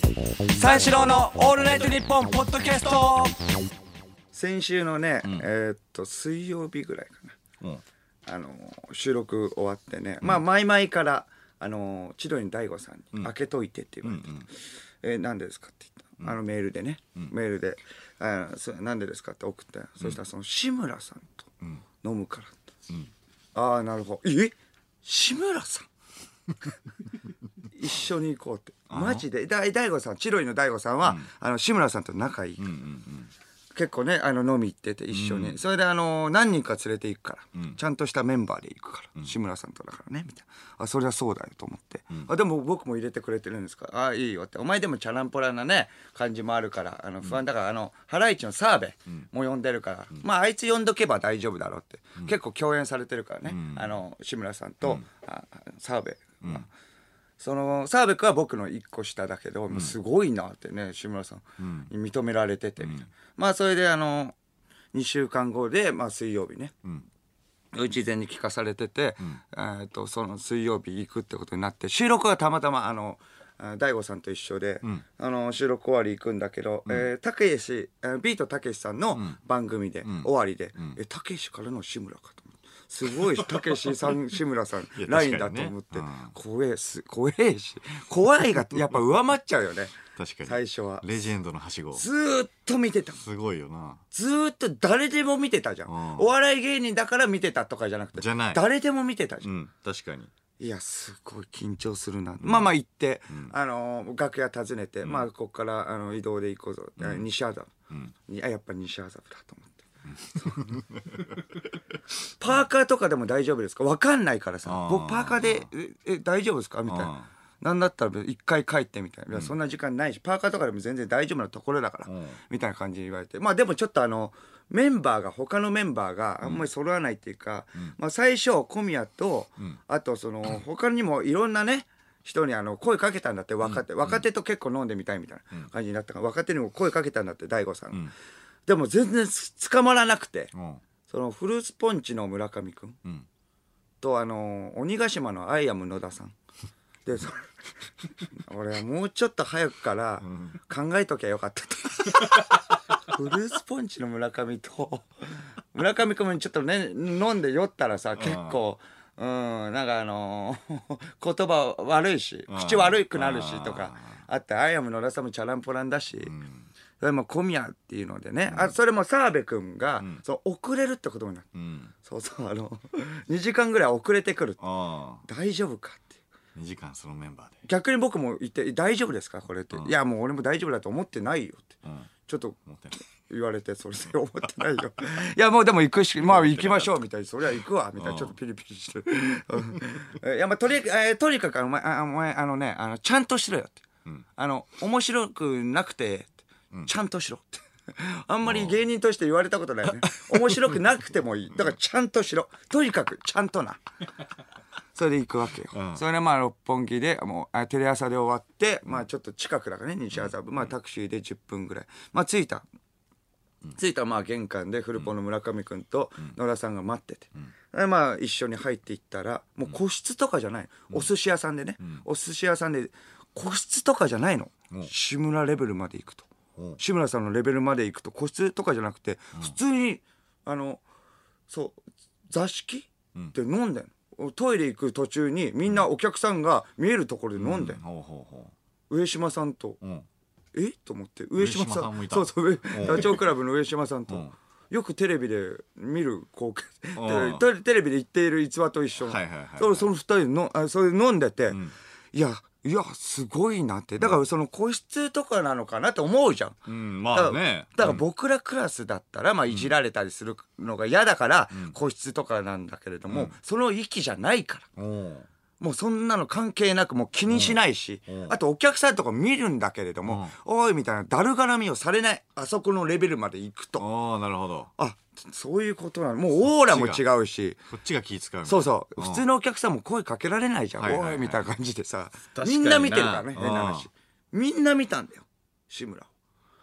三四郎のオールナイトニッポンポッドキャスト。先週のね、えーっと水曜日ぐらいかな、うん。あの収録終わってね、まあマイマイからあの千鳥の大悟さんに「開けといて」って言われて「え何でですか?」って言った、あのメールでね、メールで「あそなんでですか?」って送ったよ、そしたらその志村さんと飲むからって、ああなるほど。え？志村さん？一緒に行こうってマジで？だ大悟さん千鳥の大悟さんは、あの志村さんと仲いいから、結構ねあの飲み行ってて一緒に、それであの何人か連れて行くから、ちゃんとしたメンバーで行くから、志村さんとだからねみたいな。あそれはそうだよと思って、あでも僕も入れてくれてるんですか？らあいいよって。お前でもチャランポラなね感じもあるからあの不安。だから、あのハライチの澤部も呼んでるから、まああいつ呼んどけば大丈夫だろうって、結構共演されてるからね、あの志村さんと、あ澤部が。その澤部君は僕の1個下だけど、もうすごいなってね志村さんに認められてて。みたいな、まあそれであの2週間後で、まあ、水曜日ね、事前に聞かされてて、えー、とその水曜日行くってことになって収録はたまたまあのあ大悟さんと一緒で、あの収録終わり行くんだけど、えーたけしえービートたけしさんの番組で、終わりで、えたけしからの志村か。すごいたけしさん 志村さんやラインだと思って、うん。怖えす怖えし怖いがやっぱ上回っちゃうよね。確かに。最初は。レジェンドのはしご。ずーっと見てたすごいよな。ずーっと誰でも見てたじゃん、うん。お笑い芸人だから見てたとかじゃなくてじゃない。誰でも見てたじゃん、うん確かに。いやすごい緊張するな、まあまあ行って、あのー楽屋訪ねて、まあここからあの移動で行こうぞ、西麻布、いややっぱ西麻布だと思って。パーカーとかでも大丈夫ですか？わかんないからさ。僕パーカーでええ大丈夫ですか？みたいあななんだったら一回帰ってみたいな。いやそんな時間ないしパーカーとかでも全然大丈夫なところだからうん。みたいな感じで言われて。まあでもちょっとあのメンバーが他のメンバーがあんまり揃わないっていうか、まあ、最初小宮と、あとその 他にもいろんなね人にあの声かけたんだって若手、若手と結構飲んでみたいみたいな感じになったから若手にも声かけたんだって大悟さん、でも全然つ捕まらなくて。うん。そのフルーツポンチの村上君うん。とあの鬼ヶ島のアイアム野田さん。で 俺はもうちょっと早くから考えときゃよかったと。フルーツポンチの村上と村上君もちょっとね飲んで酔ったらさ結構うんなんかあの 言葉悪いし口悪くなるしとかあってアイアム野田さんもチャランポランだし、それも小宮っていうのでね、あそれも澤部君が、そう遅れるってことになるうん。そうそうあの 2時間ぐらい遅れてくる大丈夫かって2時間そのメンバーで。逆に僕も言って「大丈夫ですか？これ」って「いやもう俺も大丈夫だと思ってないよ」って。うん。ちょっと言われてそれで 思ってないよ。いやもうでも行くし まあ行きましょうみたいにそりゃ行くわみたいなちょっとピリピリして。うん。いやまあとり,、えーとにかくお前あお前あのねあのちゃんとしろよって、あの面白くなくてってちゃんとしろ。って。あんまり芸人として言われたことないね。面白くなくてもいい。だからちゃんとしろ。とにかくちゃんとな。それで行くわけよ。うん。それでまあ六本木でもうあテレ朝で終わって、まあちょっと近くだからね西麻布、まあタクシーで10分ぐらい。まあ着いた。着いたらまあ玄関でフルポンの村上君と野田さんが待ってて、でまあ一緒に入っていったらもう個室とかじゃないお寿司屋さんでね、お寿司屋さんで個室とかじゃないの、志村レベルまで行くと、志村さんのレベルまで行くと個室とかじゃなくて、普通にあのそう座敷で飲んでんの、トイレ行く途中にみんなお客さんが見えるところで飲んでん上島さんと。ううん。え？と思って。上島さん。そうそう上ダチョウ倶楽部の上島さんと、うん。よくテレビで見る光景。うん。テレビで言っている逸話と一緒、その二人のあそれで飲んでて、いやいやすごいなって。だからその個室とかなのかなって思うじゃん。うんまあね。だから僕らクラスだったら、まあ、いじられたりするのが嫌だから、個室とかなんだけれども、その域じゃないから。おう。もうそんなの関係なくもう気にしないし、あとお客さんとか見るんだけれども、おいみたいなだるがらみをされない。あそこのレベルまで行くと。ああなるほど。あそういうことなの。もうオーラも違うし。こっちが気使うそうそう、ん。普通のお客さんも声かけられないじゃん、おいみたいな感じでさ。みんな見てるからねうん。変な話。みんな見たんだよ。志村。を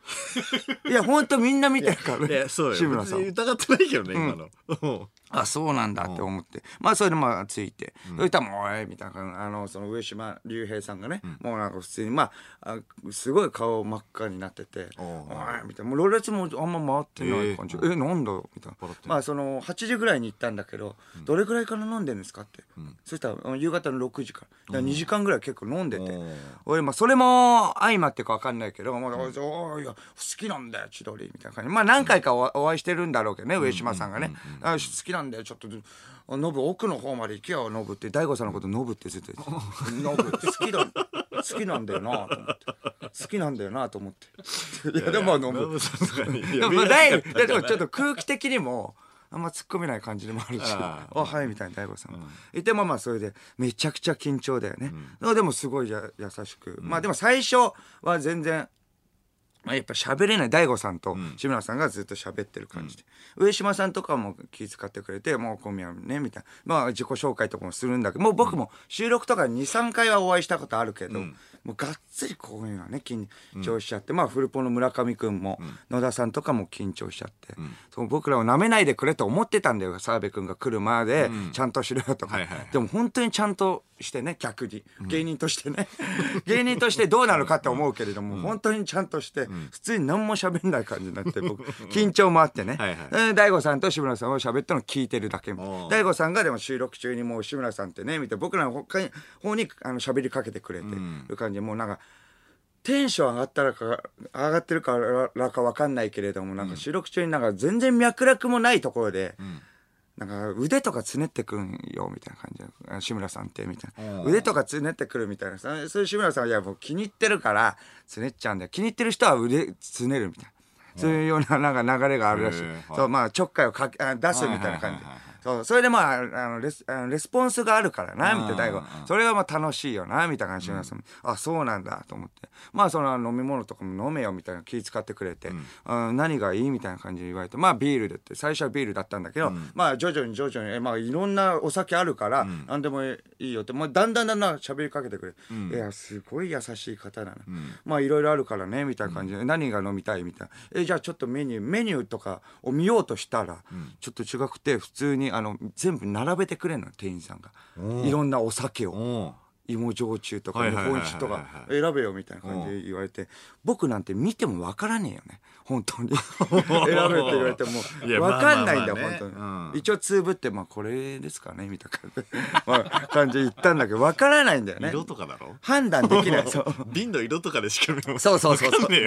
いやほんとみんな見てるからね。志村さん。疑ってないけどね今の。うんあそうなんだって思って、まあそれでまあついて、そしたらもう「おい」みたいなあのその上島竜兵さんがね、もうなんか普通にまああすごい顔真っ赤になってて「おい」みたいな。もうろれつもあんま回ってない感じ「えなんだ?」みたいな。まあその8時ぐらいに行ったんだけど、どれぐらいから飲んでるんですかって、そしたら夕方の6時から。だから2時間ぐらい結構飲んでて、俺まあそれも相まってか分かんないけど「もうおいおいいや好きなんだよ千鳥」みたいな感じ。まあ何回かおお会いしてるんだろうけどね、上島さんがね「あ好きなんだよちょっとあノブ奥の方まで行けよノブ」って。大悟さんのことノブってずっと言ってて ノブ。好きだ。好きなんだよなと思って。好きなんだよなと思って。いやでもノブ。でやも大悟い？やでもちょっと空気的にもあんま突っ込めない感じでもあるし「ああ。はい」みたいな大悟さん、いてもまあそれでめちゃくちゃ緊張だよね、でもすごいや優しく、まあでも最初は全然まあ、やっぱ喋れない。大悟さんと志村さんがずっと喋ってる感じで、上島さんとかも気遣ってくれてもう小宮ねみたいな。まあ自己紹介とかもするんだけどもう僕も収録とか23回はお会いしたことあるけど、もうがっつりこういうのはね緊張しちゃって、まあフルポの村上君も野田さんとかも緊張しちゃって、そう僕らを舐めないでくれと思ってたんだよ澤部君が来るまでちゃんとしろよとか、はいはいでも本当にちゃんとしてね逆に芸人としてね、芸人としてどうなるかって思うけれども、本当にちゃんとして、普通に何も喋んない感じになって僕 緊張もあってね。はい大悟さんと志村さんを喋ったのを聞いてるだけ。大悟さんがでも収録中にもう志村さんってね見て僕らの他に方にあの喋りかけてくれてる感じでもうなんか。テンション上がったらか上がってるからか分かんないけれどもなんか収録中になんか全然脈絡もないところで、なんか腕とかつねってくるんよみたいな感じであ志村さんってみたいな。うん腕とかつねってくるみたいな。さそういう志村さんはいやもう気に入ってるからつねっちゃうんだよ。気に入ってる人は腕つねるみたいな。そういうようななんか流れがあるらしい。そうまあちょっかいをかけあ出すみたいな感じ。ではいはいはいはいそうそれでまああのレスあのレスポンスがあるからなみたいな大悟うんうん。うんそれがまあ楽しいよなみたいな感じで志村さん。もあそうなんだと思って。まあその飲み物とかも飲めよみたいな気遣ってくれて、あ何がいいみたいな感じで言われてまあビールでって最初はビールだったんだけど、まあ徐々に徐々にえまあいろんなお酒あるから何でもいいよって、まあ、だんだんだんだん喋りかけてくれて、いやすごい優しい方だな、まあいろいろあるからねみたいな感じで、何が飲みたいみたいな。えじゃあちょっとメニューメニューとかを見ようとしたら、ちょっと違くて普通にあの全部並べてくれるの店員さんが。いろんなお酒を。芋焼酎とか日本酒とか選べよみたいな感じで言われて。僕なんて見ても分からねえよね本当に。選べって言われても分かんないんだよ本当に、うん。一応つぶってまあこれですかねみたいな感じで言ったんだけど分からないんだよね。色とかだろ？判断できない。そう。瓶の色とかでしか見そうそうそうそう。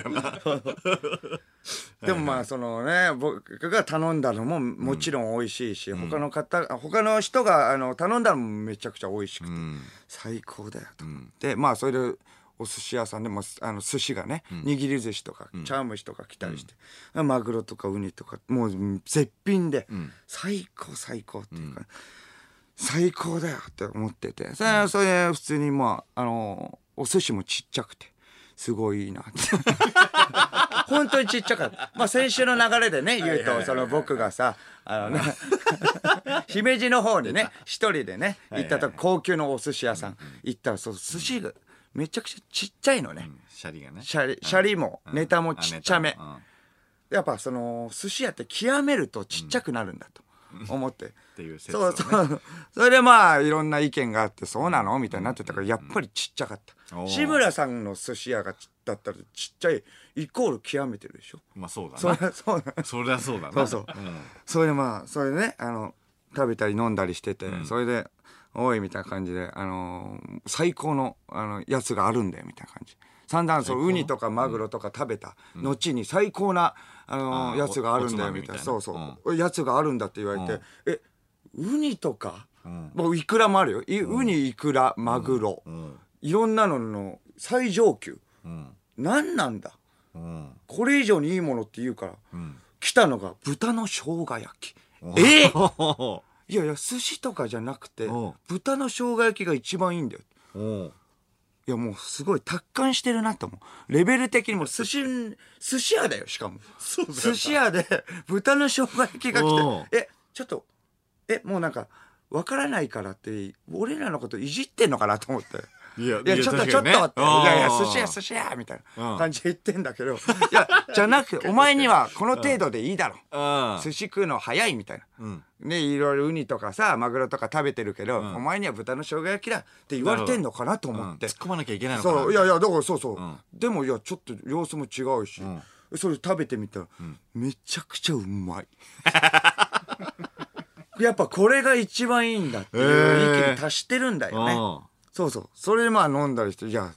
でもまあそのね僕が頼んだのももちろん美味しいし、他の方他の人があの頼んだのもめちゃくちゃ美味しくて、ん。最高だよと。思って、まあそれでお寿司屋さんでもあの寿司がね、握り寿司とか茶碗蒸しとか来たりして、マグロとかウニとかもう絶品で、最高最高っていうか、最高だよって思っててそれそれで普通にまああのお寿司もちっちゃくてすごいいいなって。本当にちっちゃかった。まあ先週の流れでね、言うと、その僕がさ、あのね、姫路の方にね、一人でね、行ったと高級のお寿司屋さん。行ったら、そう、寿司がめちゃくちゃちっちゃいのね。シャリがね。シャリ、シャリもネタもちっちゃめ。やっぱその寿司屋って極めるとちっちゃくなるんだと。思って。っていう説そうそう。それでまあいろんな意見があってそうなのみたいになってたからやっぱりちっちゃかった。志村さんの寿司屋がちだったらちっちゃいイコール極めてるでしょ。まあそうだそりなゃそうだ。そりゃそうだな。そうそう。ん。それでまあそれでねあの食べたり飲んだりしてて、それで「おい」みたいな感じで、あのー最高のあのやつがあるんだよみたいな感じ。散々そうウニとかマグロとか食べた後に最高な、あのーやつがあるんだよみみたいな？そうそう、やつがあるんだって言われて「えウニとか、ん。もうイクラもあるよ。いウニイクラマグロ、うん。いろんなのの最上級。うん。何なんだ？うん。これ以上にいいものって言うから、ん。来たのが豚の生姜焼き。えー。お いやいや寿司とかじゃなくて豚の生姜焼きが一番いいんだよ。おいやもうすごい達観してるなと思う。レベル的にもう寿司寿司屋だよしかも。寿司屋で 豚の生姜焼きが来てえちょっとえもうなんかわからないからって俺らのこといじってんのかなと思っていやちょっとちょっとって、いやいや寿司屋寿司屋みたいなうん。感じで言ってんだけど。いやじゃなくてお前にはこの程度でいいだろ。うん。寿司食うの早いみたいな、うん。ねいろいろウニとかさマグロとか食べてるけど、お前には豚の生姜焼きだって言われてんのかなとうん思って、突っ込まなきゃいけないのかな。そういやいやだからそうそう、ん。でもいやちょっと様子も違うし、それ食べてみたら、めちゃくちゃうまい。やっぱこれが一番いいんだっていう域に達してるんだよね、うんそうそう。それでまあ飲んだりしていや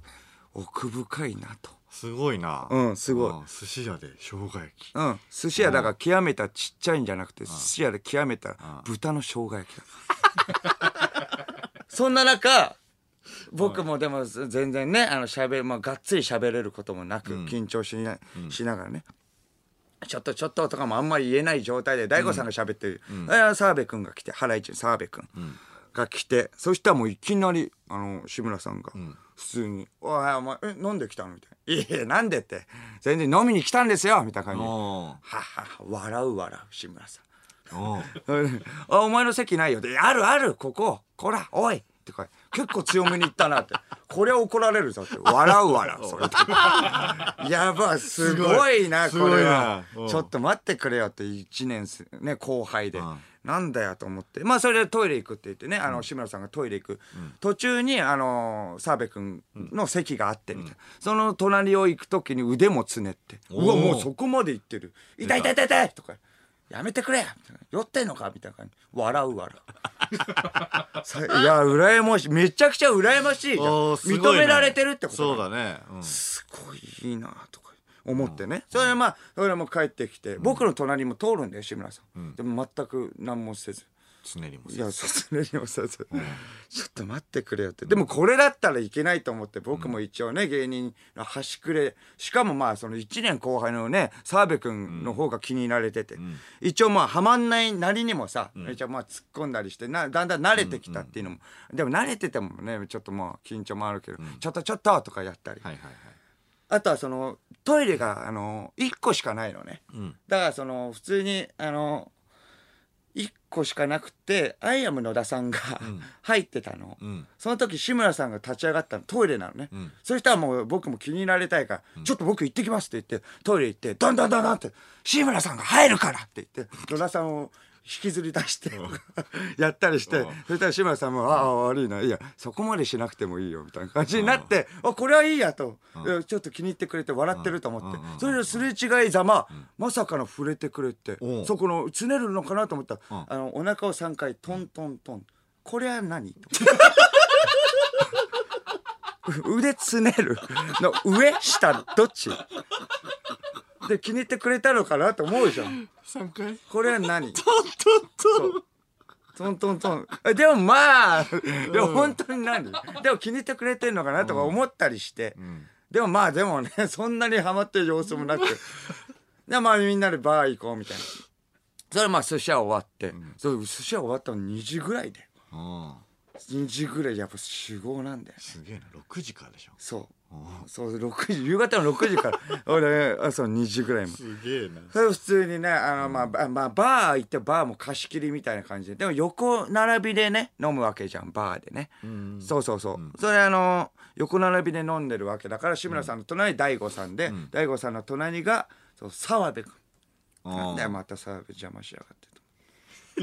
奥深いなと。すごいな。うんすごい。うん寿司屋で生姜焼き。うん寿司屋だから極めたちっちゃいんじゃなくて寿司屋で極めた豚の生姜焼きだ。そんな中僕もでも全然ねあのしゃべまあがっつり喋れることもなく緊張しな,、しながらねちょっとちょっととかもあんまり言えない状態で大悟さんが喋ってる、あ澤部君が来てハライチの澤部君が来て、そしたらもういきなりあの志村さんが普通に「おいお前え飲んできたの?」みたいな「いやいやなんで?」って「全然飲みに来たんですよ」みたいな感じで。おはっは笑う笑う志村さん。お あ。お前の席ないよ。であるあるこここらおい。ってか結構強めに言ったなって。これは怒られるぞって。笑う笑うそれ やばいすごい。なこれは。ちょっと待ってくれよって1年すね後輩で。んなんだよと思って。まあそれでトイレ行くって言ってねあの志村さんがトイレ行く。途中にあの澤部君の席があってみたいな。その隣を行く時に腕もつねって。うわもうそこまで行ってる「痛い痛い痛い痛い!」とかやめてくれみたいな酔ってんのかみたいな感じ笑う笑うさいや羨ましいめちゃくちゃ羨ましいじゃん認められてるってことそうだねうんすごいいいなとか思ってね、それでまあそれも帰ってきて、僕の隣も通るんだよ志村さん、でも全く何もせず。常にもいやさすがにもせず、ちょっと待ってくれよって。でもこれだったらいけないと思って僕も一応ね、芸人の端くれ。しかもまあその1年後輩のね澤部君の方が気に入られてて、一応まあはまんないなりにもさ、一応まあ突っ込んだりしてなだんだん慣れてきたっていうのも、でも慣れててもねちょっとまあ緊張もあるけど、ちょっとちょっととかやったり、はいはいはい。あとはそのトイレがあの1個しかないのね、ん。だからその普通にあの1個しかなくてアイアム野田さん。が、入ってたの、ん。その時志村さんが立ち上がったのトイレなのね、ん。そしたらもう僕も気に入られたいから、ちょっと僕行ってきますって言ってトイレ行ってどんどんどんどんって志村さんが入るからって言って野田さんを引きずり出して やったりしてそしたら志村さんも「ああ悪いないやそこまでしなくてもいいよ」みたいな感じになって「あこれはいいや」と。ちょっと気に入ってくれて笑ってると思って。それですれ違いざままさかの触れてくれてそこのつねるのかなと思ったらん。あのお腹を3回トントントン。これは何？と 腕つねる。の上下どっち？で気に入ってくれたのかなと思うじゃん。3回。これは何？トントントン。トントントン。えでもまあでも本当に何？でも気に入ってくれてんのかなとか思ったりして、でもまあでもねそんなにハマってる様子もなく。でまあみんなでバー行こうみたいな。それまあ寿司屋終わって、そう寿司屋終わったの2時ぐらいで。うん2時ぐらいやっぱ集合なんだよすげえな。6時からでしょ？そう。そう6時夕方の6時から。俺朝2時ぐらいまで。すげえな。それ普通にねあの、まあばまあ、バー行ってバーも貸し切りみたいな感じで。でも横並びでね飲むわけじゃんバーでね、そうそうそう、それあの横並びで飲んでるわけだから志村さんの隣大悟さんで、大悟さんの隣がそう澤部君なんだよまた澤部邪魔しやがって。と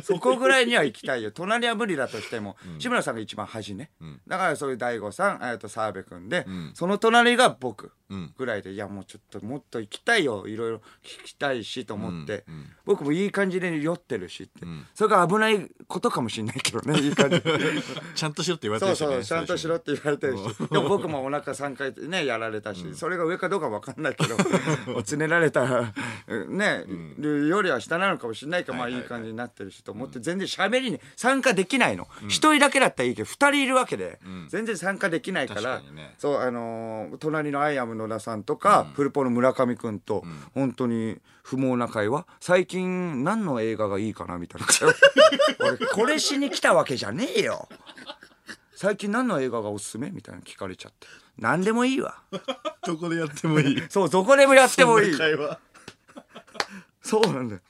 そこぐらいには行きたいよ。隣は無理だとしても、志村さんが一番端ね、だからそういう大悟さんえーと澤部君で、その隣が僕ん。ぐらいで、いやもうちょっともっと行きたいよいろいろ聞きたいしと思って、僕もいい感じで酔ってるしって、それが危ないことかもしれないけどねいい感じ ちゃんとしろって言われてそうるしねそうちゃんとしろって言われてるし。でも僕もお腹3回ねやられたし、それが上かどうか分かんないけど つねられたね、よりは下なのかもしれないけど、まあいい感じになってるしと思って全然喋りに参加できないの。一、人だけだったらいいけど二人いるわけで、全然参加できないからそうあのー隣のアイアム野田さんとか、フルポの村上君と、本当に不毛な会話。最近何の映画がいいかなみたいな。俺これしに来たわけじゃねえよ。最近何の映画がおすすめ？みたいな聞かれちゃって。何でもいいわ。どこでやってもいい。そうどこでもやってもいい。会話。そうなんだよ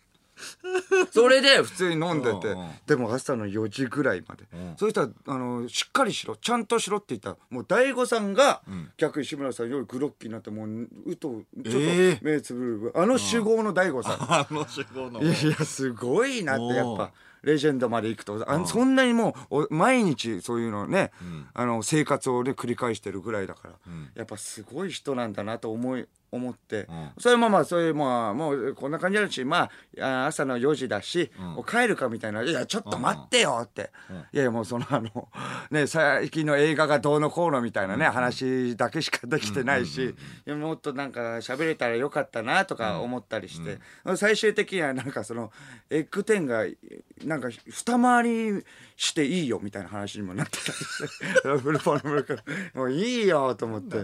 それで普通に飲んでてうんうんでも朝の4時ぐらいまで、ん。そしたらあのしっかりしろ。ちゃんとしろって言った。らもう大悟さんが、逆に志村さんよりグロッキーになってもううとちょっとえー目つぶる、あの酒豪の大悟さん、あの主語の。いやすごいなってやっぱレジェンドまで行くと。あそんなにもうお毎日そういうのね、あの生活をね繰り返してるぐらいだから、やっぱすごい人なんだなと思い思って、ん。それもまあそういうまあもうこんな感じだしまああ朝の4時だし、もう帰るかみたいな「いやちょっと待ってよ」って、いやいやもうそのあの ね最近の映画がどうのこうのみたいなね、話だけしかできてないし、もっとなんか喋れたらよかったなとか思ったりして、最終的にはなんかそのエッグテンがなんか二回りしていいよみたいな話にもなってたりして。もういいよと思って。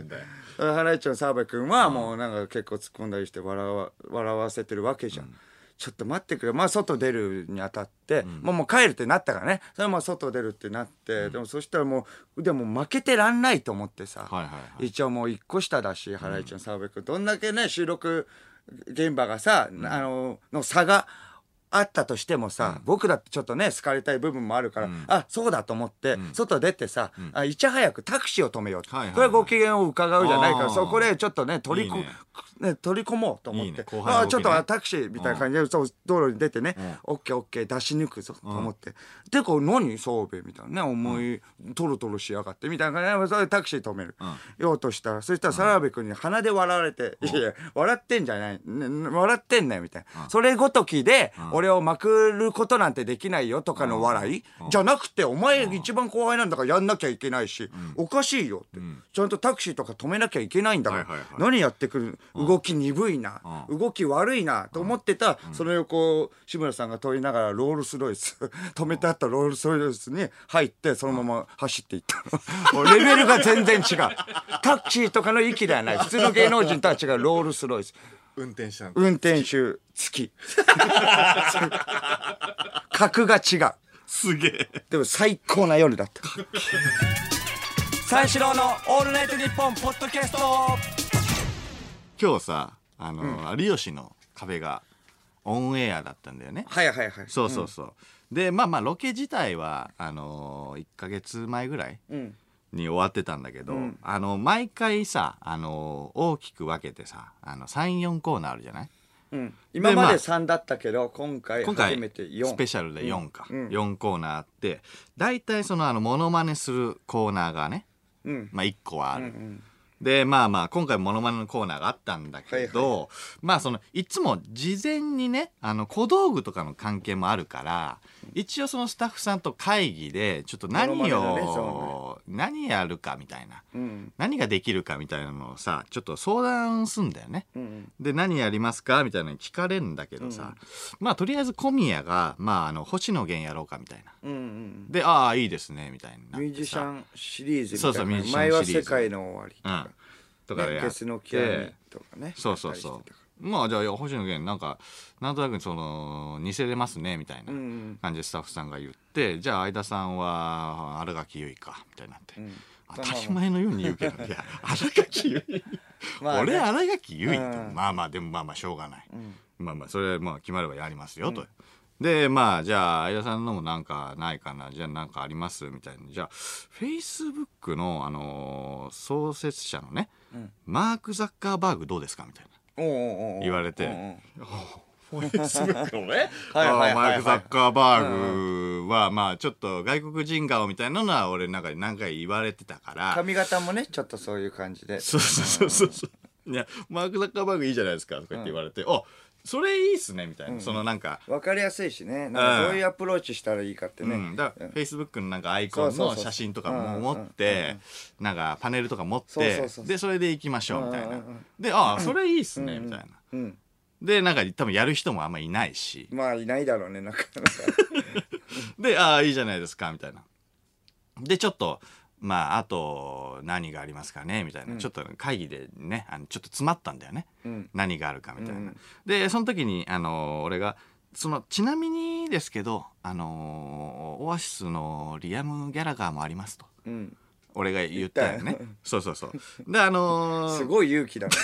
ハライチの澤部君はもうなんか結構突っ込んだりして笑わ笑わせてるわけじゃん。ちょっと待ってくれ。まあ外出るにあたって、もうもう帰るってなったからね。それはもう外出るってなって、でもそしたらもうでも負けてらんないと思ってさ、はいはいはい。一応もう一個下だしハライチの澤部君。どんだけね収録現場がさ、あのの差があったとしてもさ、僕だってちょっとね好かれたい部分もあるから、あそうだと思って、外出てさ、あいち早くタクシーを止めようと、これはご機嫌を伺うじゃないからそこでちょっとね取りこね。ね、取り込もうと思って。あちょっとあタクシーみたいな感じで、そう道路に出てね、オッケーオッケー出し抜くぞと思って、でこう何澤部みたいなね思い、トロトロしやがってみたいな感じでそれでタクシー止める、ようとしたらそしたら澤部君に鼻で笑われて「いやいや笑ってんじゃない、ね、笑ってんねみたいな、それごときで、俺をまくることなんてできないよとかの笑い、じゃなくてお前一番後輩なんだからやんなきゃいけないし、おかしいよって、ちゃんとタクシーとか止めなきゃいけないんだから、何やってくる動き鈍いな、動き悪いなと思ってた、その横を志村さんが通りながらロールスロイス止めてあったロールスロイスに入ってそのまま走っていった。のレベルが全然違う。タクシーとかの域ではない。普通の芸能人とは違うロールスロイス運転したん。だ運転手付き。格が違う。すげえ。でも最高な夜だった。三四郎のオールナイトニッポンポッドキャスト。今日さあの、有吉の壁がオンエアだったんだよね。はいはいはい。そうそうそう、でまあまあロケ自体はあの1ヶ月前ぐらいうんに終わってたんだけど、あの毎回さあの大きく分けてさあの34コーナーあるじゃない？うん、今ままあで3だったけど今回今回初めて4スペシャルで4か、うん。4コーナーあって大体そのあのモノマネするコーナーがね、うん。まあ、1個はある、んでまあまあ今回モノマネのコーナーがあったんだけど、はいはい。まあそのいつも事前にねあの小道具とかの関係もあるから一応そのスタッフさんと会議でちょっと何を、ねそ何やるかみたいなうん。何ができるかみたいなのをさちょっと相談すんだよね。うんで何やりますかみたいなのに聞かれるんだけどさ、まあとりあえず小宮が、まあ、あの星野源やろうかみたいな。うんうん。でああいいですねみたいになミュージシャンシリーズみたいな。そうそうミュージシャン前はシリーズ。世界の終わりとか、とかでやってねの極みとかねそうそうそう。まあじゃあ星野源なんかなんとなくその似せれますねみたいな感じでスタッフさんが言って、じゃあ相田さんは新垣結衣かみたいになって、ん。当たり前のように言うけどいや新垣結衣。まあね。俺新垣結衣って、うん。まあまあでもまあまあしょうがない、ん。まあまあそれはまあ決まればやりますよと。でまあじゃあ相田さんのもなんかないかな？じゃあなんかあります？みたいな。じゃあフェイスブックの、あのー創設者のね、マーク・ザッカーバーグどうですか？みたいな。言われて。うんうん。フェイスブックをねマーク・ザッカーバーグはまあちょっと外国人顔みたいなのは俺なんか何回言われてたから。髪型もねちょっとそういう感じで。そうそうそうそういやマーク・ザッカーバーグいいじゃないですかとか言って言われて、あそれいいっすねみたいな、そのなんかわかりやすいしね。なんかどういうアプローチしたらいいかってね、うん、だからフェイスブックのなんかアイコンのそうそうそう写真とかもうん持ってなんかパネルとか持っそうそうてそう。でそれで行きましょうみたいな。うんうんうんでああそれいいっすねみたいな。うん。でなんか多分やる人もあんまいないし。まあいないだろうねなかなか。でああいいじゃないですかみたいな。でちょっとまああと何がありますかねみたいな、ちょっと会議でねあのちょっと詰まったんだよね、ん。何があるかみたいな、うん。でその時にあの俺がそのちなみにですけどあのオアシスのリアム・ギャラガーもありますと。うん。俺が言ったよね。そうそうそう。であのー すごい勇気だね。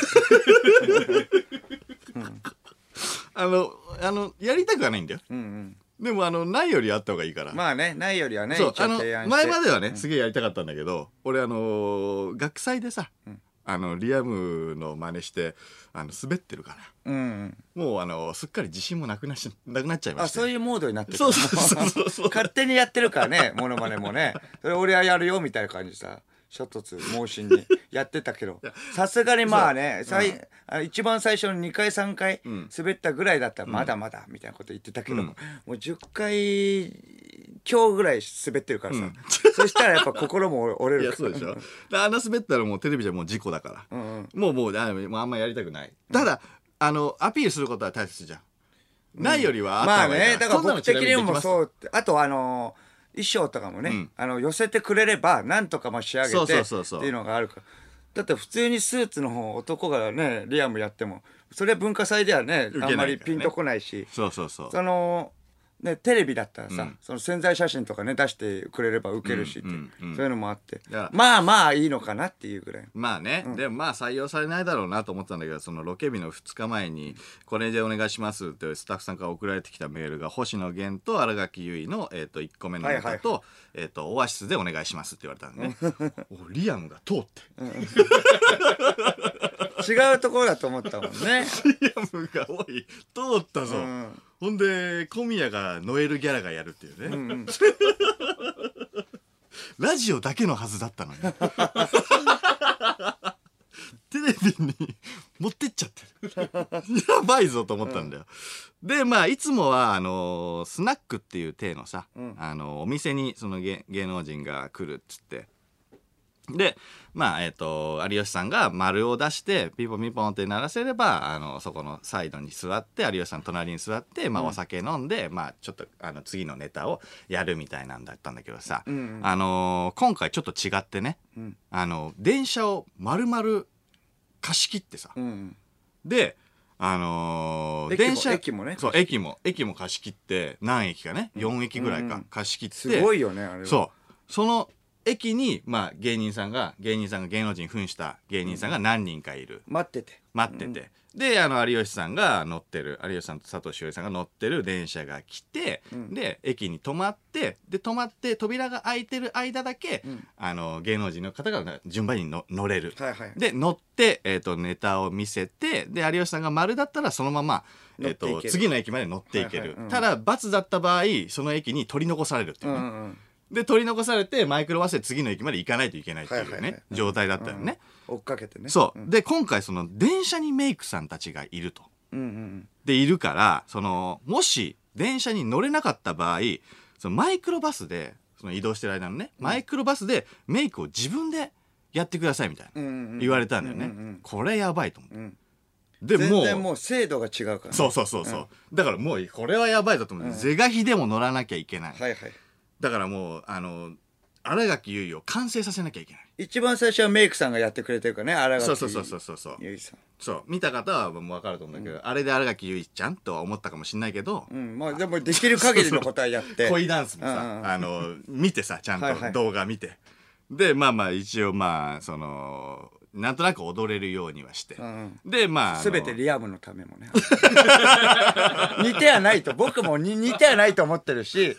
あのあのやりたくはないんだよ。うんうんでもあのないよりあった方がいいから、まあねないよりはね一そうあの応提案して。前まではね、すげえやりたかったんだけど俺あのー学祭でさ、あのリアムの真似してあの滑ってるから。うんうん。もうあのすっかり自信もなくなしなくなっちゃいましたあそういうモードになってる。そうそうそうそうそう。勝手にやってるからねモノマネもね。それ俺はやるよみたいな感じでさ諸突猛進にやってたけど。さすがにまあねさいあ一番最初の2回3回ん。滑ったぐらいだったらまだまだみたいなこと言ってたけど、うん。もう10回今日ぐらい滑ってるからさ、そしたらやっぱ心も 折れいるから。やそうでしょ。であんな滑ったらもうテレビじゃもう事故だから、うん。うんもうもうあもうあんまやりたくない。ただ、あのアピールすることは大切じゃん、ないよりはあったまあ方がいいねだから僕的にもうそうあとあの衣装とかもね、うん。あの寄せてくれればなんとかまあ仕上げそうてそうそうそう。っていうのがあるからだって普通にスーツの方男がねリアムやってもそれは文化祭ではねあんまりピンとこないし。そうそうそう。そのね、テレビだったらさ、うん。その宣材写真とかね出してくれれば受けるしって、うんうんうんそういうのもあって。まあまあいいのかなっていうぐらい。まあね、でもまあ採用されないだろうなと思ったんだけどそのロケ日の2日前に「これでお願いします」ってスタッフさんから送られてきたメールが星野源と新垣結衣の、えー、と1個目のネタと,、えー、とオアシスでお願いしますって言われたんでね。おリアムが通って。違うところだと思ったもんね。リアムがおい通ったぞ、んほんで小宮がノエルギャラがやるっていうね、ラジオだけのはずだったのに。テレビに持ってっちゃってる。やばいぞと思ったんだよ、でまあいつもはあのスナックっていう体のさ、ん。あのお店にその芸芸能人が来るっつってでまあえっ、と有吉さんが丸を出してピンポンピンポンって鳴らせればあのそこのサイドに座って有吉さん隣に座って、まあ、お酒飲んで、まあちょっとあの次のネタをやるみたいなんだったんだけどさ、んうんあのー今回ちょっと違ってね、ん。あの電車を丸々貸し切ってさ、うんであのー電車駅もね。そう駅も駅も貸し切って何駅かね4駅ぐらいか、うん。貸し切ってすごいよねあれは。そう。その駅に、まあ、芸人さんが芸人さんが芸能人扮した芸人さんが何人かいる、待ってて。待ってて、であの有吉さんが乗ってる有吉さんと佐藤栞里さんが乗ってる電車が来て、ん。で駅に止まってで止まって扉が開いてる間だけ、ん。あの芸能人の方が順番にの乗れる、はいはい。で乗って、えー、とネタを見せてで有吉さんが丸だったらそのまま、えー、っていける。次の駅まで乗っていける、はいはい。うん。ただ×だった場合その駅に取り残されるっていううね、んうんで取り残されてマイクロバスで次の駅まで行かないといけないっていうね、状態だったよね、追っかけてね。そう、で今回その電車にメイクさんたちがいると。でいるからそのもし電車に乗れなかった場合そのマイクロバスでその移動してる間のね、マイクロバスでメイクを自分でやってくださいみたいな、言われたんだよね、これやばいと思って、ん。でもう全然もう精度が違うからね。そうそうそうそう、だからもうこれはやばいぞと思って、是が非でも乗らなきゃいけない、はいはいだからもうあの新垣結衣を完成させなきゃいけない。一番最初はメイクさんがやってくれてるからね新垣そうそうそうそうそうそうゆいさん。そう見た方はもう分かると思うんだけど、あれで新垣結衣ちゃんとは思ったかもしれないけど、うんまあでもできる限りのことはやって。恋ダンスもさ、うんうんあの見てさちゃんはいはい。と動画見て、でまあまあ一応まあそのなんとなく踊れるようにはして、んでまああの。全てリアムのためもね。似てはないと僕もに似てはないと思ってるし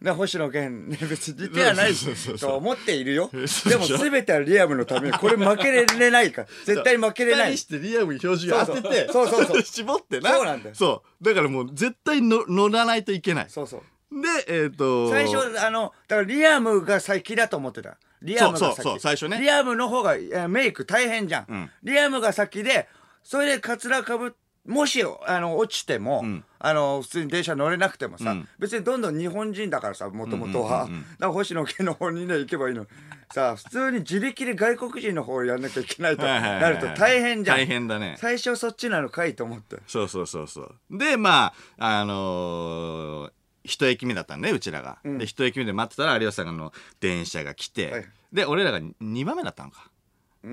ね星野源ね別に似てはないそうそうそうそうと思っているよ。そうでも全てはリアムのためにこれ負けれないから。絶対負けれない。二人してリアムに表示が当ててそうそうそうそう絞ってな。そうなんだよ。そう。だからもう絶対の乗らないといけない。そうそう。でえっ、と最初あのだからリアムが先だと思ってたリアムが先そうそうそう最初ね。リアムの方がメイク大変じゃん、ん。リアムが先でそれでカツラかぶもしあの落ちても、ん。あの普通に電車乗れなくてもさ、うん。別にどんどん日本人だからさもともとは、だから星野源の方にね行けばいいの。さあ普通に自力で外国人の方をやんなきゃいけないとはいはいはい。なると大変じゃん。大変だね。最初そっちなのかいと思って。そうそうそうそう。でまああのー一駅目だったんねうちらが、で一駅目で待ってたら有吉さんの電車が来て、はい。で俺らが2番目だったのか、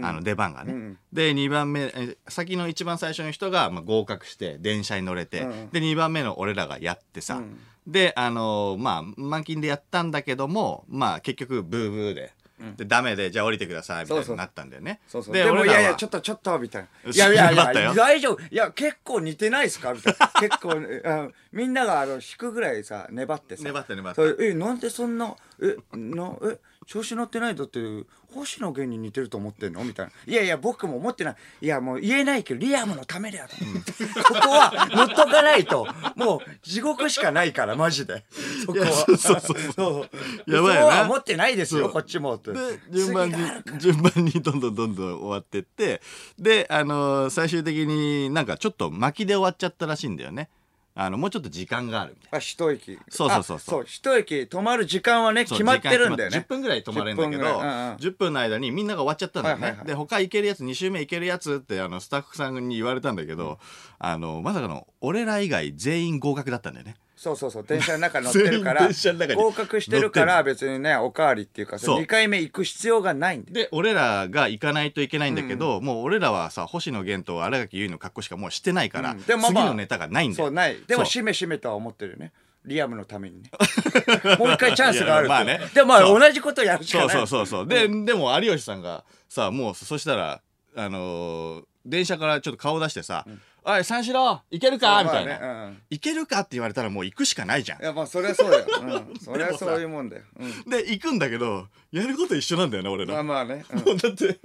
あの出番がね、うんで2番目え先の一番最初の人が、まあ、合格して電車に乗れて、うんで2番目の俺らがやってさ、うん。であのーまあ満勤でやったんだけどもまあ結局ブーブーで、でダメでじゃあ降りてくださいみたいになったんだよね。そうそう。でもいやいやちょっととちょっとみたいな。いやいや いや大丈夫。いや結構似てないですか？みたいな。結構えあみんながあの引くぐらいさ粘ってさ。粘って粘って。えなんでそんなえなえ調子乗ってないだって星野源に似てると思ってんの？みたいな。いやいや僕も思ってない。いやもう言えないけどリアムのためだよここは乗っとかないと。もう地獄しかないからマジで。そこは。そうそうそうそう。やばいよな。そうは思ってないですよこっちもって。で順番に順番にどんどんどんどん終わってって。であのー最終的になんかちょっと巻きで終わっちゃったらしいんだよねあのもうちょっと時間があるみたいあ一駅そうそうそうそう。あ一駅止まる時間はね決まってるんだよ時間決まっ10ね分ぐらい止まれるんだけど10分うんうん。10分の間にみんなが終わっちゃったんだよね、はいはいはいで他行けるやつ2周目行けるやつってあのスタッフさんに言われたんだけど、あのまさかの俺ら以外全員合格だったんだよねそうそうそう電車の中乗ってるから 電車の中に合格してるから別にねおかわりっていうかそう。2回目行く必要がないんでで俺らが行かないといけないんだけど、もう俺らはさ星野源と新垣結衣の格好しかもうしてないから、うん。でもまあ次のネタがないんだよ。そうない。でもしめしめとは思ってるよね。リアムのためにね。もう一回チャンスがあるまあね。でも同じことやるしかない。そうそうそうそう。で、でも有吉さんがさもうそしたらあのー電車からちょっと顔出してさ「おい三四郎行けるか?」みたいな、まあねうん行けるか?」って言われたらもう行くしかないじゃん。いやまあそりゃそうだよ、うん、そりゃそういうもんだよ、うん。で行くんだけどやること一緒なんだよね俺ら、まあまあね、うん。もうだって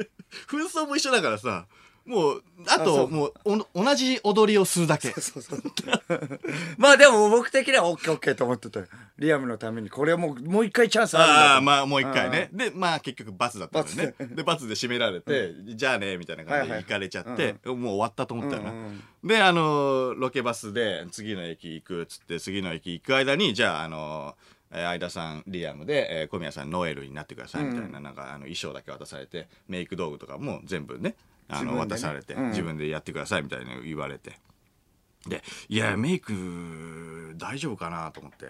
紛争も一緒だからさもうああそう。ともうお同じ踊りをするだけ。そうそう まあでも僕的にはオッケーオッケーと思ってたよリアムのためにこれはもうもう一回チャンスあるんだと。ああまあもう一回ね。でまあ結局罰だったんだよね罰で罰で締められて、じゃあねみたいな感じで行かれちゃって、もう終わったと思ったよな、であのロケバスで次の駅行くっつって次の駅行く間にじゃああのえー相田さんリアムで、えー小宮さんノエルになってくださいみたいな,、なんかあの衣装だけ渡されてメイク道具とかも全部ねあの渡されて、うん。自分でやってくださいみたいなの言われて。でいやメイク大丈夫かなと思って。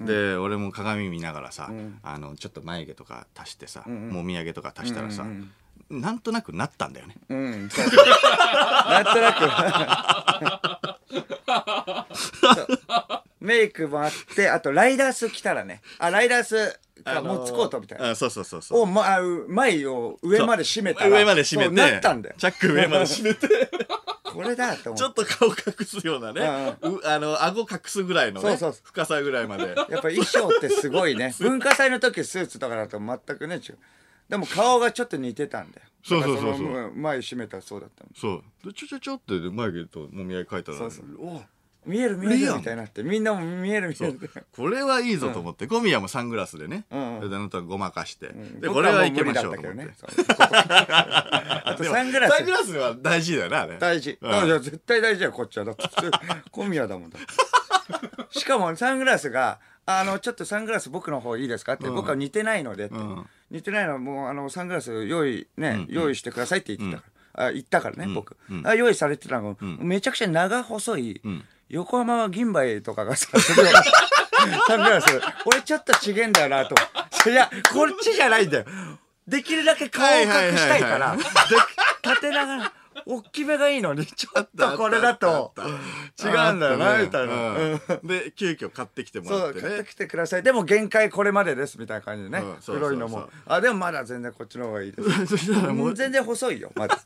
で俺も鏡見ながらさ、あのちょっと眉毛とか足してさ、もみあげとか足したらさ、なんとなくなったんだよね。うん、そう。そ うなんとなく。メイクもあってあとライダース着たらねあライダースかモッツコートみたいな、あそうそうそうそう。を、ま、あ前を上まで締めたら上まで締めてなったんだよ。チャック上まで締めてこれだと思ちょっと顔隠すようなね、うあの顎隠すぐらいのね。そうそう。そう深さぐらいまで。やっぱ衣装ってすごいね。文化祭の時スーツとかだと全くね違う。でも顔がちょっと似てたんだよそうそうそう。そう前締めたらそうだったの。そう。でちょちょちょって眉毛ともみあげ描いたらそうそう。お見える見えるみたいになってみんなも見える見えるこれはいいぞと思って、小宮もサングラスでね、うんうん。であなたごまかして、で僕これはいけましょうと思って。そう。あとサングラス。サングラスは大事だよなあれ。大事、うん。絶対大事だよこっちは。だって小宮だもんだしかもサングラスが「あのちょっとサングラス僕の方いいですか?」って、うん。僕は似てないのでって、ん。似てないのはもうあのサングラス用意ね、用意してくださいって言ってたから、あ言ったからね、僕、あ用意されてたの。が、めちゃくちゃ長細い、ん横浜は銀杯とかがさそれを俺ちょっと違えんだよなと。いやこっちじゃないんだよ。できるだけ顔を隠したいから、はいはいはいで縦長な大きめがいいのに ちょっとこれだと。違うんだよなみたいな、うん。で急遽買ってきてもらってね。買ってきてください。でも限界これまでですみたいな感じでね、黒いのもあでもまだ全然こっちの方がいいです。全然細いよまだ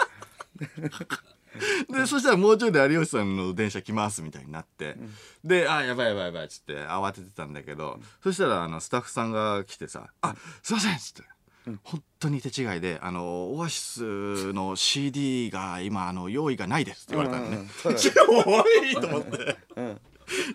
でそしたらもうちょいで有吉さんの電車来ますみたいになって、で「あやばいやばいやばい」っつって慌ててたんだけど、そしたらあのスタッフさんが来てさ「あすいません」っつって。本当に手違いであのオアシスの CD が今あの用意がないですって言われたのね。おいと思って。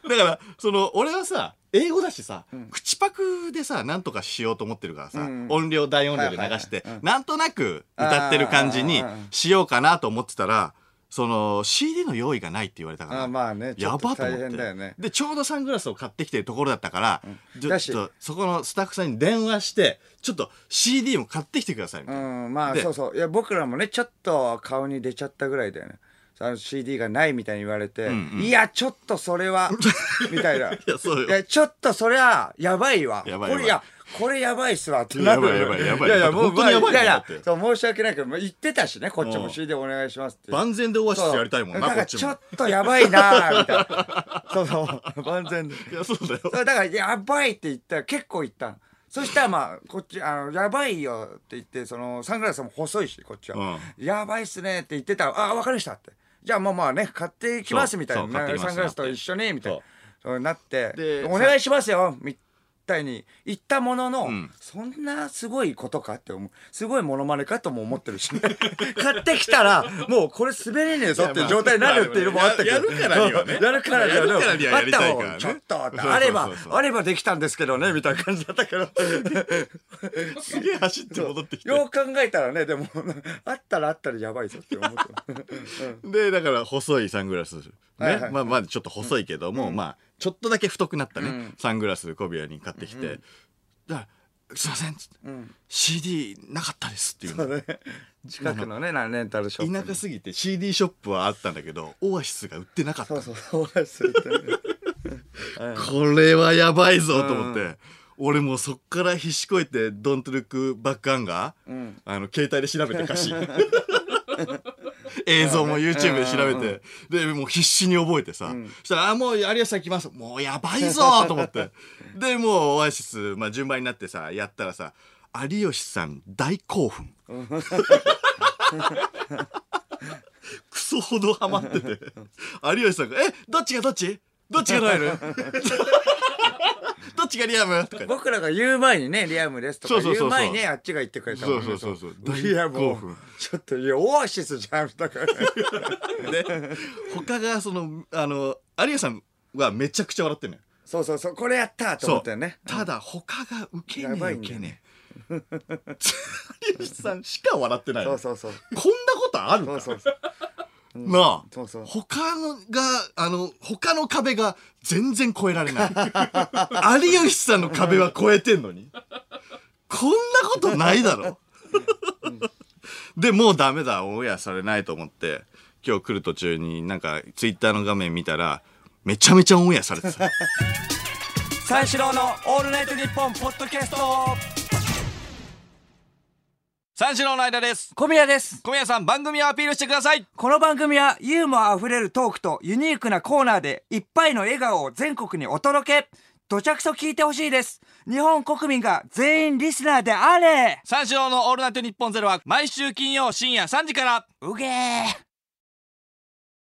だからその俺はさ英語だしさ、口パクでさなんとかしようと思ってるからさ、うん音量大音量で流して、なんとなく歌ってる感じにしようかなと思ってたらその CD の用意がないって言われたからあまあねやばと思って。変だよね。でちょうどサングラスを買ってきてるところだったから、ちょだしちょっとそこのスタッフさんに電話してちょっと CD も買ってきてくださいみたいな。うんまあでそうそう。いや僕らもねちょっと顔に出ちゃったぐらいだよね。あの CD がないみたいに言われて、んうん。いやちょっとそれはみたいな。いやそうよ。いやちょっとそれはやばいわ。やばいやばい。これいやこれやばいっすわってなるやばいやばいやばい。いやいやもう本当にやばいいやいや申し訳ないけどまあ言ってたしねこっちも。うん。CD お願いしますって。万全でオアシスやりたいもんなだからちょっ。とやばいなみたいな。そうそう。万全で。いやそうだよ。だからやばいって言ったら結構言った。のそしたらまあこっちあのやばいよって言ってそのサングラスも細いしこっちは、やばいっすねって言ってたらあ分かりましたって。じゃあもうまあね買ってきますみたいな。サングラスと一緒にみたいな。そうなって。でお願いしますよみたいに言ったものの、ん。そんなすごいことかって思う。すごいモノマネかとも思ってるし、ね、買ってきたらもうこれ滑れねえぞっていう状態になるっていうのもあったけど。ややるからにはね。やるからにはね。やるからにはやりたいからね。あった方がちょっとってそうそうそうそう。あればあればできたんですけどねみたいな感じだったけど。すげえ走って戻ってきて。よう考えたらねでもあったらあったらやばいぞって思ってでだから細いサングラス。ね、はいはいまあまあちょっと細いけども、まあちょっとだけ太くなったね、うん。サングラス小部屋に買ってきて、だからすいません」っつって、ん CD なかったです」っていうの。ね。近くのねなレンタルショップに。田舎すぎて CD ショップはあったんだけどオアシスが売ってなかった。そうそうそうです これはやばいぞと思って、俺もうそっから必死こいて「Don't Look Back Anger、ん。あの携帯で調べて歌詞 映像も YouTube で調べて、でもう必死に覚えてさ、そしたら「あもう有吉さん来ます。もうやばいぞ!」と思って。でもうオアシス、まあ、順番になってさやったらさ有吉さん大興奮。クソほどハマってて。有吉さんが「えどっちがどっち？どっちがノエルどっちがリアム?」とか。僕らが言う前にねリアムですとかそうそうそうそう。言う前にねあっちが言ってくれたもんね。そうそうそうそう。いやもう大興奮。ちょっといやオアシスじゃんだからで他がそのあの有吉さんはめちゃくちゃ笑ってるのよそうそうそうこれやったと思ったよね。ただ他がウケねえやばいん。だよウケねえ有吉さんしか笑ってないの。そうそうそう。こんなことあるか？そうそうそうなあ。そうそう。他のがあの他の壁が全然越えられない。有吉さんの壁は越えてんのに。こんなことないだろ。でもうダメだオンエアされないと思って今日来る途中になんかツイッターの画面見たらめちゃめちゃオンエアされてた。三四郎のオールナイトニッポンポッドキャスト三四郎の間です。小宮です。小宮さん番組をアピールしてください。この番組はユーモアあふれるトークとユニークなコーナーでいっぱいの笑顔を全国にお届け。どちゃくそ聞いてほしいです。日本国民が全員リスナーであれ。三四郎のオールナイトニッポンゼロは毎週金曜深夜3時から。うげー